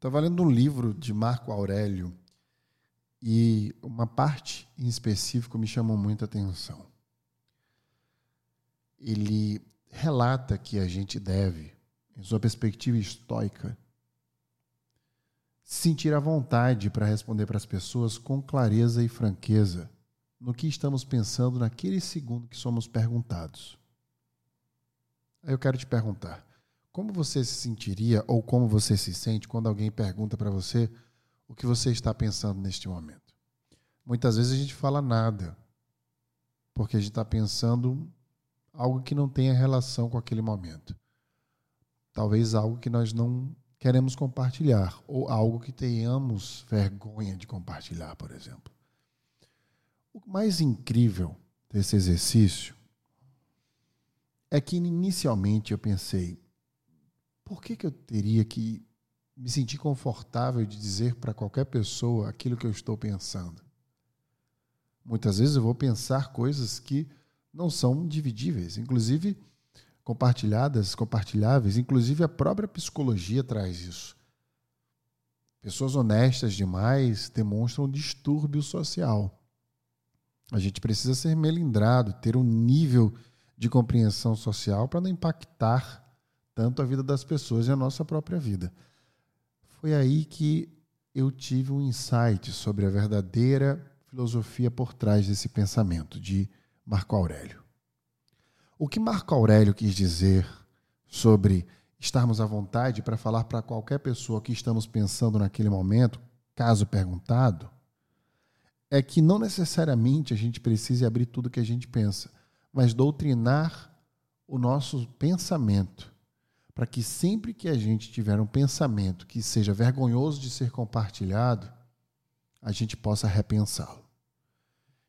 estava lendo um livro de Marco Aurélio e uma parte em específico me chamou muita atenção. Ele relata que a gente deve, em sua perspectiva estoica, sentir a vontade para responder para as pessoas com clareza e franqueza no que estamos pensando naquele segundo que somos perguntados. Aí eu quero te perguntar: como você se sentiria ou como você se sente quando alguém pergunta para você o que você está pensando neste momento? Muitas vezes a gente fala nada, porque a gente está pensando algo que não tenha relação com aquele momento. Talvez algo que nós não queremos compartilhar, ou algo que tenhamos vergonha de compartilhar, por exemplo. O mais incrível desse exercício é que inicialmente eu pensei, por que, que eu teria que me sentir confortável de dizer para qualquer pessoa aquilo que eu estou pensando? Muitas vezes eu vou pensar coisas que não são dividíveis, inclusive compartilhadas, compartilháveis, inclusive a própria psicologia traz isso. Pessoas honestas demais demonstram distúrbio social. A gente precisa ser melindrado, ter um nível de compreensão social para não impactar tanto a vida das pessoas e a nossa própria vida. Foi aí que eu tive um insight sobre a verdadeira filosofia por trás desse pensamento de Marco Aurélio. O que Marco Aurélio quis dizer sobre estarmos à vontade para falar para qualquer pessoa que estamos pensando naquele momento, caso perguntado, é que não necessariamente a gente precise abrir tudo que a gente pensa, mas doutrinar o nosso pensamento para que sempre que a gente tiver um pensamento que seja vergonhoso de ser compartilhado, a gente possa repensá-lo.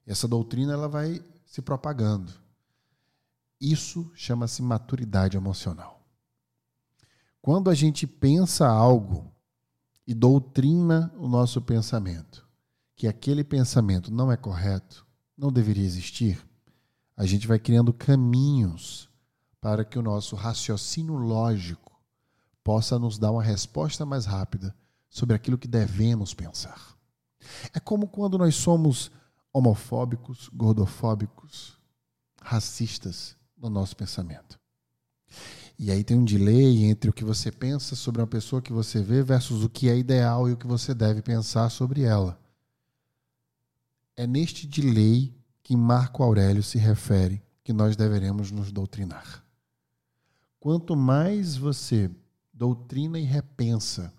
Essa doutrina ela vai se propagando. Isso chama-se maturidade emocional. Quando a gente pensa algo e doutrina o nosso pensamento, que aquele pensamento não é correto, não deveria existir, a gente vai criando caminhos para que o nosso raciocínio lógico possa nos dar uma resposta mais rápida sobre aquilo que devemos pensar. É como quando nós somos homofóbicos, gordofóbicos, racistas no nosso pensamento. E aí tem um delay entre o que você pensa sobre uma pessoa que você vê versus o que é ideal e o que você deve pensar sobre ela. É neste delay que Marco Aurélio se refere que nós deveremos nos doutrinar. Quanto mais você doutrina e repensa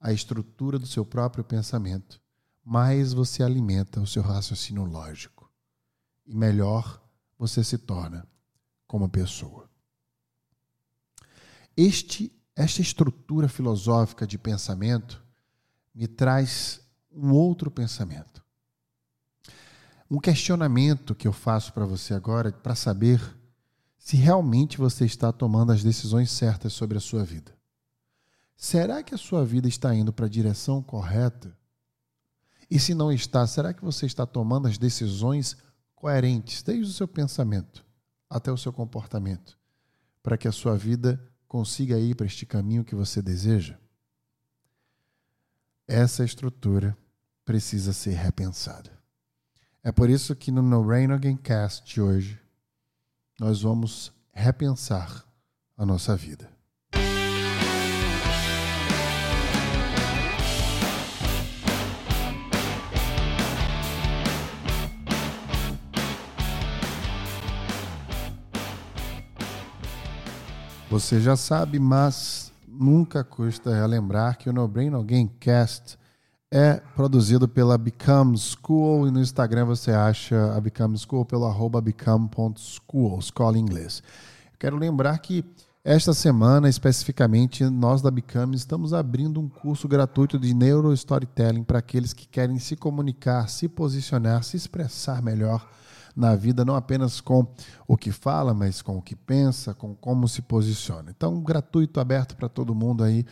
a estrutura do seu próprio pensamento, mais você alimenta o seu raciocínio lógico e melhor você se torna como pessoa. Este, esta estrutura filosófica de pensamento me traz um outro pensamento. Um questionamento que eu faço para você agora para saber se realmente você está tomando as decisões certas sobre a sua vida. Será que a sua vida está indo para a direção correta? E se não está, será que você está tomando as decisões coerentes, desde o seu pensamento até o seu comportamento, para que a sua vida consiga ir para este caminho que você deseja? Essa estrutura precisa ser repensada. É por isso que no No Rain Again Cast de hoje nós vamos repensar a nossa vida. Você já sabe, mas nunca custa relembrar que o No Brain Again Cast é produzido pela Become School e no Instagram você acha a Become School pelo arroba become.school, escola em inglês. quero lembrar que esta semana, especificamente, nós da Become estamos abrindo um curso gratuito de Neuro Storytelling para aqueles que querem se comunicar, se posicionar, se expressar melhor na vida, não apenas com o que fala, mas com o que pensa, com como se posiciona. Então, gratuito, aberto para todo mundo aí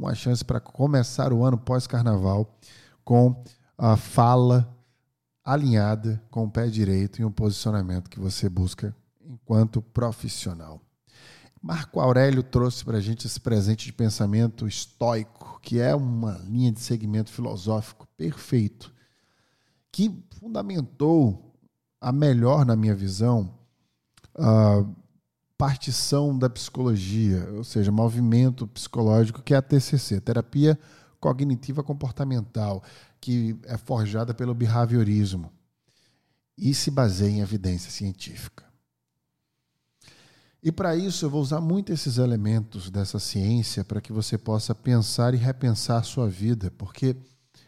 uma chance para começar o ano pós-carnaval com a fala alinhada com o pé direito e um posicionamento que você busca enquanto profissional. Marco Aurélio trouxe para a gente esse presente de pensamento estoico, que é uma linha de segmento filosófico perfeito, que fundamentou a melhor, na minha visão, a partição da psicologia, ou seja, movimento psicológico, que é a TCC, Terapia Cognitiva Comportamental, que é forjada pelo behaviorismo e se baseia em evidência científica. E para isso eu vou usar muito esses elementos dessa ciência para que você possa pensar e repensar a sua vida, porque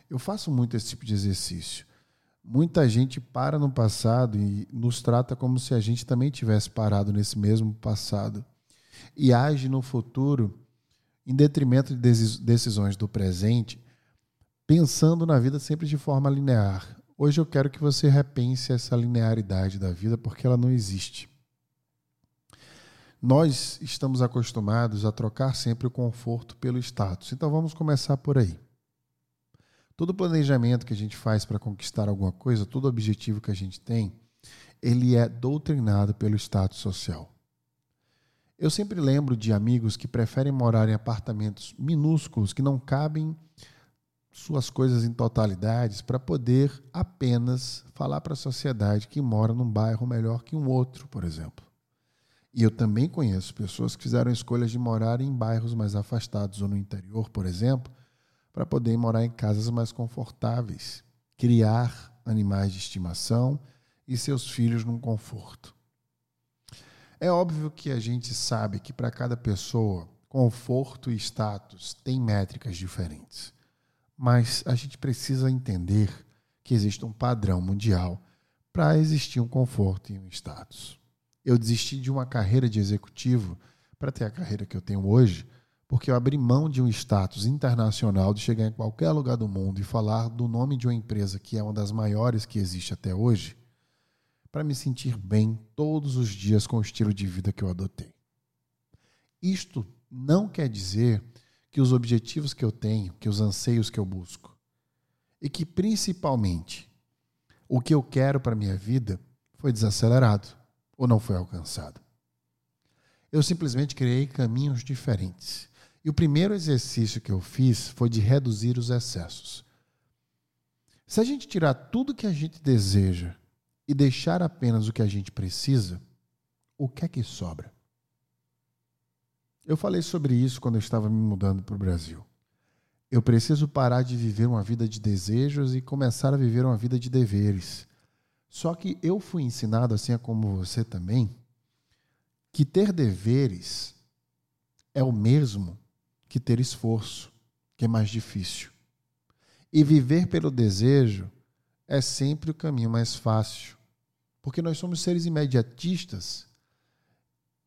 eu faço muito esse tipo de exercício. Muita gente para no passado e nos trata como se a gente também tivesse parado nesse mesmo passado e age no futuro em detrimento de decisões do presente, pensando na vida sempre de forma linear. Hoje eu quero que você repense essa linearidade da vida porque ela não existe. Nós estamos acostumados a trocar sempre o conforto pelo status. Então vamos começar por aí. Todo planejamento que a gente faz para conquistar alguma coisa, todo objetivo que a gente tem, ele é doutrinado pelo status social. Eu sempre lembro de amigos que preferem morar em apartamentos minúsculos que não cabem suas coisas em totalidades para poder apenas falar para a sociedade que mora num bairro melhor que um outro, por exemplo. E eu também conheço pessoas que fizeram escolhas de morar em bairros mais afastados ou no interior, por exemplo, para poder morar em casas mais confortáveis, criar animais de estimação e seus filhos num conforto. É óbvio que a gente sabe que para cada pessoa, conforto e status têm métricas diferentes. Mas a gente precisa entender que existe um padrão mundial para existir um conforto e um status. Eu desisti de uma carreira de executivo para ter a carreira que eu tenho hoje, porque eu abri mão de um status internacional de chegar em qualquer lugar do mundo e falar do nome de uma empresa que é uma das maiores que existe até hoje, para me sentir bem todos os dias com o estilo de vida que eu adotei. Isto não quer dizer que os objetivos que eu tenho, que os anseios que eu busco, e que principalmente o que eu quero para minha vida foi desacelerado ou não foi alcançado. Eu simplesmente criei caminhos diferentes. E o primeiro exercício que eu fiz foi de reduzir os excessos. Se a gente tirar tudo que a gente deseja e deixar apenas o que a gente precisa, o que é que sobra? Eu falei sobre isso quando eu estava me mudando para o Brasil. Eu preciso parar de viver uma vida de desejos e começar a viver uma vida de deveres. Só que eu fui ensinado, assim como você também, que ter deveres é o mesmo que ter esforço, que é mais difícil. E viver pelo desejo é sempre o caminho mais fácil, porque nós somos seres imediatistas.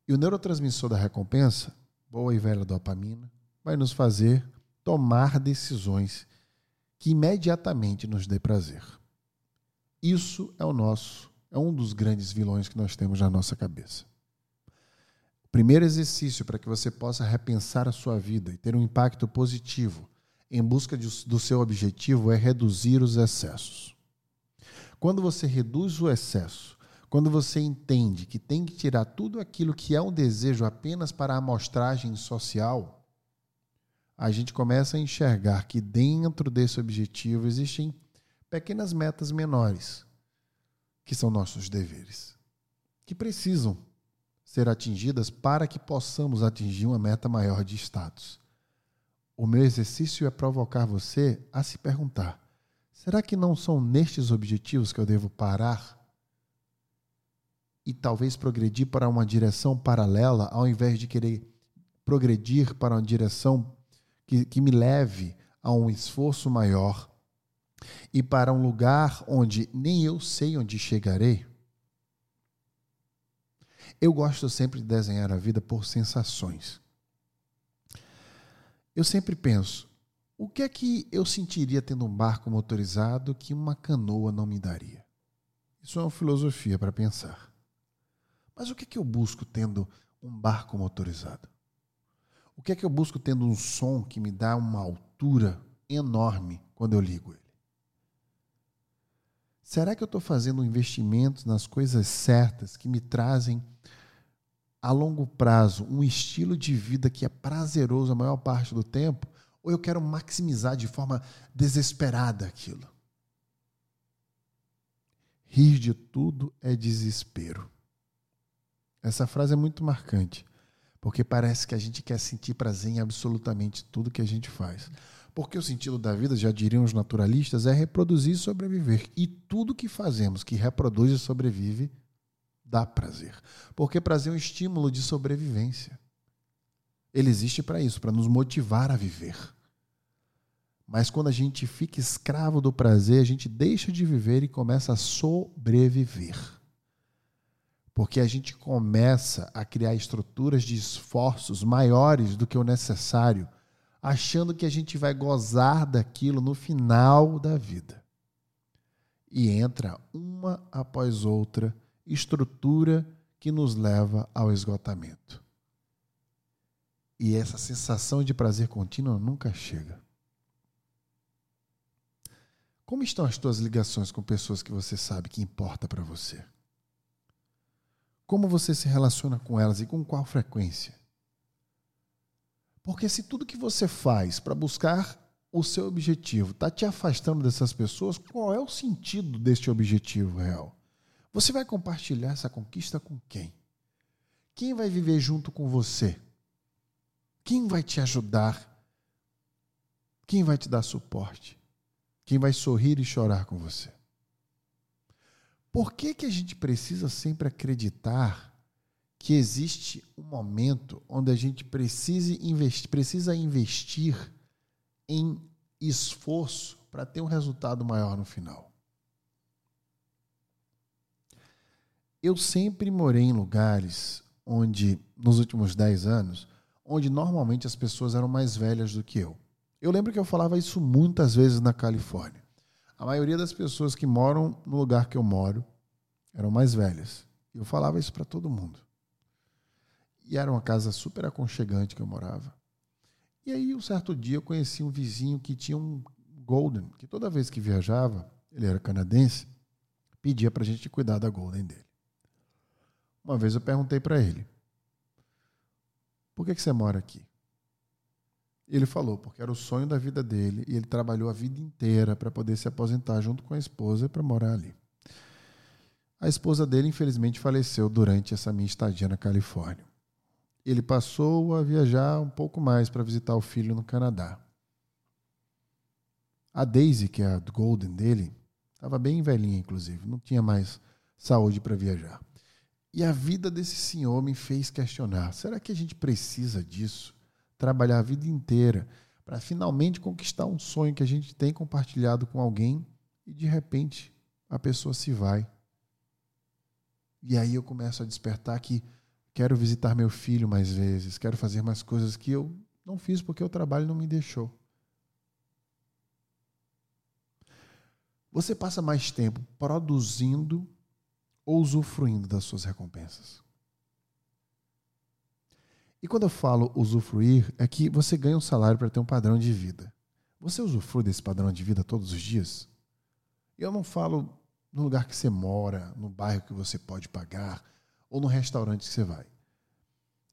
E o neurotransmissor da recompensa, boa e velha dopamina, vai nos fazer tomar decisões que imediatamente nos dê prazer. Isso é o nosso, é um dos grandes vilões que nós temos na nossa cabeça. Primeiro exercício para que você possa repensar a sua vida e ter um impacto positivo em busca de, do seu objetivo é reduzir os excessos. Quando você reduz o excesso, quando você entende que tem que tirar tudo aquilo que é um desejo apenas para a amostragem social, a gente começa a enxergar que dentro desse objetivo existem pequenas metas menores, que são nossos deveres, que precisam ser atingidas para que possamos atingir uma meta maior de status. O meu exercício é provocar você a se perguntar: será que não são nestes objetivos que eu devo parar e talvez progredir para uma direção paralela, ao invés de querer progredir para uma direção que, que me leve a um esforço maior e para um lugar onde nem eu sei onde chegarei? Eu gosto sempre de desenhar a vida por sensações. Eu sempre penso, o que é que eu sentiria tendo um barco motorizado que uma canoa não me daria? Isso é uma filosofia para pensar. Mas o que é que eu busco tendo um barco motorizado? O que é que eu busco tendo um som que me dá uma altura enorme quando eu ligo ele? Será que eu estou fazendo investimentos nas coisas certas que me trazem a longo prazo um estilo de vida que é prazeroso a maior parte do tempo, ou eu quero maximizar de forma desesperada aquilo. Rir de tudo é desespero. Essa frase é muito marcante, porque parece que a gente quer sentir prazer em absolutamente tudo que a gente faz. Porque o sentido da vida, já diriam os naturalistas, é reproduzir e sobreviver. E tudo que fazemos que reproduz e sobrevive dá prazer. Porque prazer é um estímulo de sobrevivência. Ele existe para isso, para nos motivar a viver. Mas quando a gente fica escravo do prazer, a gente deixa de viver e começa a sobreviver. Porque a gente começa a criar estruturas de esforços maiores do que o necessário, achando que a gente vai gozar daquilo no final da vida. E entra uma após outra estrutura que nos leva ao esgotamento. E essa sensação de prazer contínuo nunca chega. Como estão as tuas ligações com pessoas que você sabe que importa para você? Como você se relaciona com elas e com qual frequência? Porque se tudo que você faz para buscar o seu objetivo está te afastando dessas pessoas, qual é o sentido deste objetivo real? Você vai compartilhar essa conquista com quem? Quem vai viver junto com você? Quem vai te ajudar? Quem vai te dar suporte? Quem vai sorrir e chorar com você? Por que, que a gente precisa sempre acreditar que existe um momento onde a gente precisa investir, precisa investir em esforço para ter um resultado maior no final? Eu sempre morei em lugares onde, nos últimos 10 anos, onde normalmente as pessoas eram mais velhas do que eu. Eu lembro que eu falava isso muitas vezes na Califórnia. A maioria das pessoas que moram no lugar que eu moro eram mais velhas. Eu falava isso para todo mundo. E era uma casa super aconchegante que eu morava. E aí, um certo dia, eu conheci um vizinho que tinha um Golden, que toda vez que viajava, ele era canadense, pedia para a gente cuidar da Golden dele. Uma vez eu perguntei para ele: Por que, que você mora aqui? Ele falou, porque era o sonho da vida dele e ele trabalhou a vida inteira para poder se aposentar junto com a esposa para morar ali. A esposa dele, infelizmente, faleceu durante essa minha estadia na Califórnia. Ele passou a viajar um pouco mais para visitar o filho no Canadá. A Daisy, que é a Golden dele, estava bem velhinha, inclusive, não tinha mais saúde para viajar. E a vida desse senhor me fez questionar: será que a gente precisa disso? Trabalhar a vida inteira para finalmente conquistar um sonho que a gente tem compartilhado com alguém e de repente a pessoa se vai. E aí eu começo a despertar que quero visitar meu filho mais vezes, quero fazer mais coisas que eu não fiz porque o trabalho não me deixou. Você passa mais tempo produzindo usufruindo das suas recompensas. E quando eu falo usufruir, é que você ganha um salário para ter um padrão de vida. Você usufrui desse padrão de vida todos os dias? Eu não falo no lugar que você mora, no bairro que você pode pagar, ou no restaurante que você vai.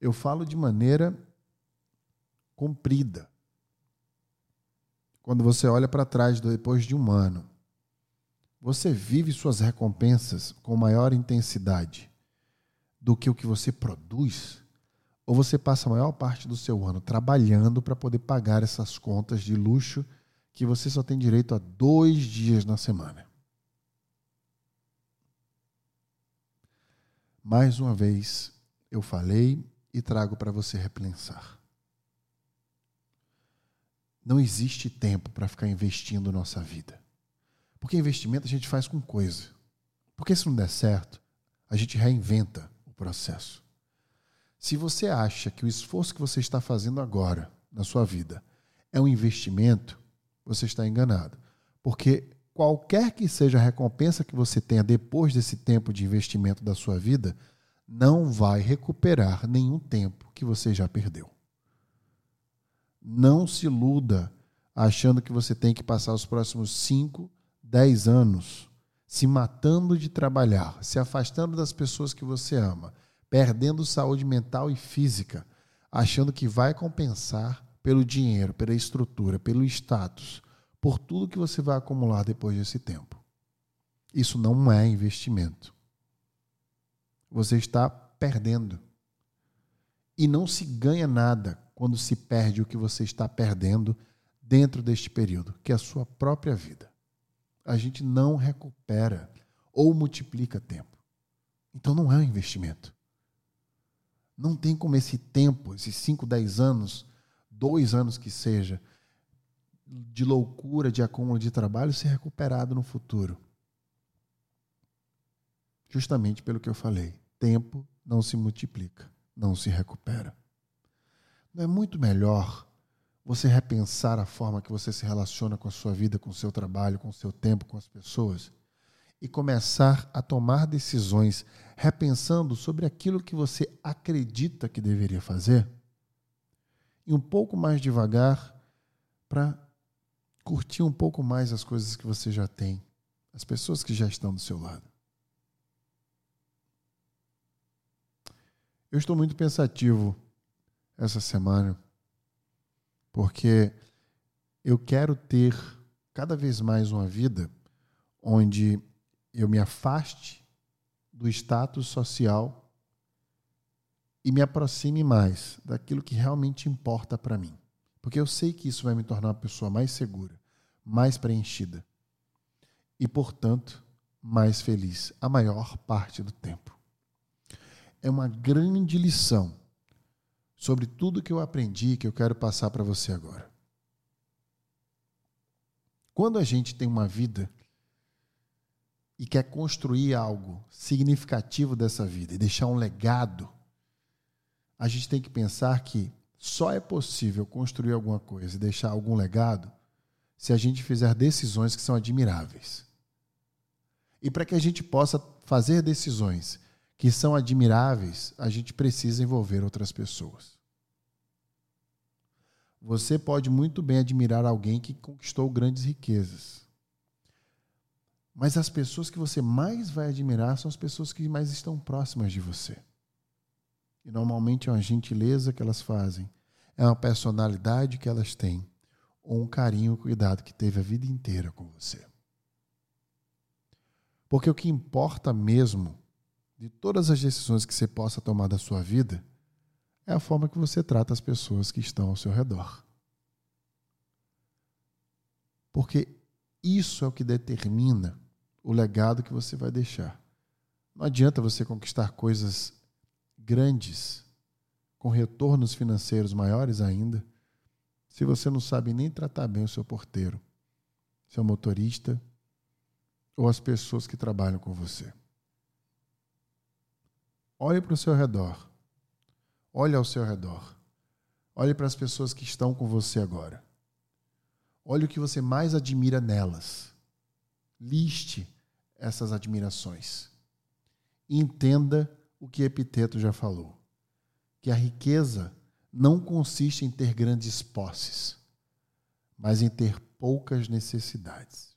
Eu falo de maneira comprida. Quando você olha para trás depois de um ano, você vive suas recompensas com maior intensidade do que o que você produz? Ou você passa a maior parte do seu ano trabalhando para poder pagar essas contas de luxo que você só tem direito a dois dias na semana? Mais uma vez, eu falei e trago para você repensar. Não existe tempo para ficar investindo nossa vida. Porque investimento a gente faz com coisa. Porque se não der certo, a gente reinventa o processo. Se você acha que o esforço que você está fazendo agora na sua vida é um investimento, você está enganado. Porque qualquer que seja a recompensa que você tenha depois desse tempo de investimento da sua vida, não vai recuperar nenhum tempo que você já perdeu. Não se iluda achando que você tem que passar os próximos 5, 10 anos se matando de trabalhar, se afastando das pessoas que você ama, perdendo saúde mental e física, achando que vai compensar pelo dinheiro, pela estrutura, pelo status, por tudo que você vai acumular depois desse tempo. Isso não é investimento. Você está perdendo. E não se ganha nada quando se perde o que você está perdendo dentro deste período, que é a sua própria vida. A gente não recupera ou multiplica tempo. Então não é um investimento. Não tem como esse tempo, esses 5, 10 anos, dois anos que seja, de loucura, de acúmulo de trabalho, ser recuperado no futuro. Justamente pelo que eu falei. Tempo não se multiplica, não se recupera. Não é muito melhor você repensar a forma que você se relaciona com a sua vida, com o seu trabalho, com o seu tempo, com as pessoas? E começar a tomar decisões repensando sobre aquilo que você acredita que deveria fazer? E um pouco mais devagar para curtir um pouco mais as coisas que você já tem, as pessoas que já estão do seu lado. Eu estou muito pensativo essa semana, porque eu quero ter cada vez mais uma vida onde eu me afaste do status social e me aproxime mais daquilo que realmente importa para mim. Porque eu sei que isso vai me tornar uma pessoa mais segura, mais preenchida e, portanto, mais feliz a maior parte do tempo é uma grande lição sobre tudo que eu aprendi que eu quero passar para você agora. Quando a gente tem uma vida e quer construir algo significativo dessa vida e deixar um legado, a gente tem que pensar que só é possível construir alguma coisa e deixar algum legado se a gente fizer decisões que são admiráveis. E para que a gente possa fazer decisões que são admiráveis, a gente precisa envolver outras pessoas. Você pode muito bem admirar alguém que conquistou grandes riquezas. Mas as pessoas que você mais vai admirar são as pessoas que mais estão próximas de você. E normalmente é uma gentileza que elas fazem, é uma personalidade que elas têm, ou um carinho, cuidado que teve a vida inteira com você. Porque o que importa mesmo de todas as decisões que você possa tomar da sua vida é a forma que você trata as pessoas que estão ao seu redor. Porque isso é o que determina o legado que você vai deixar. Não adianta você conquistar coisas grandes, com retornos financeiros maiores ainda, se você não sabe nem tratar bem o seu porteiro, seu motorista ou as pessoas que trabalham com você. Olhe para o seu redor. Olhe ao seu redor. Olhe para as pessoas que estão com você agora. Olhe o que você mais admira nelas. Liste essas admirações. Entenda o que Epiteto já falou: que a riqueza não consiste em ter grandes posses, mas em ter poucas necessidades.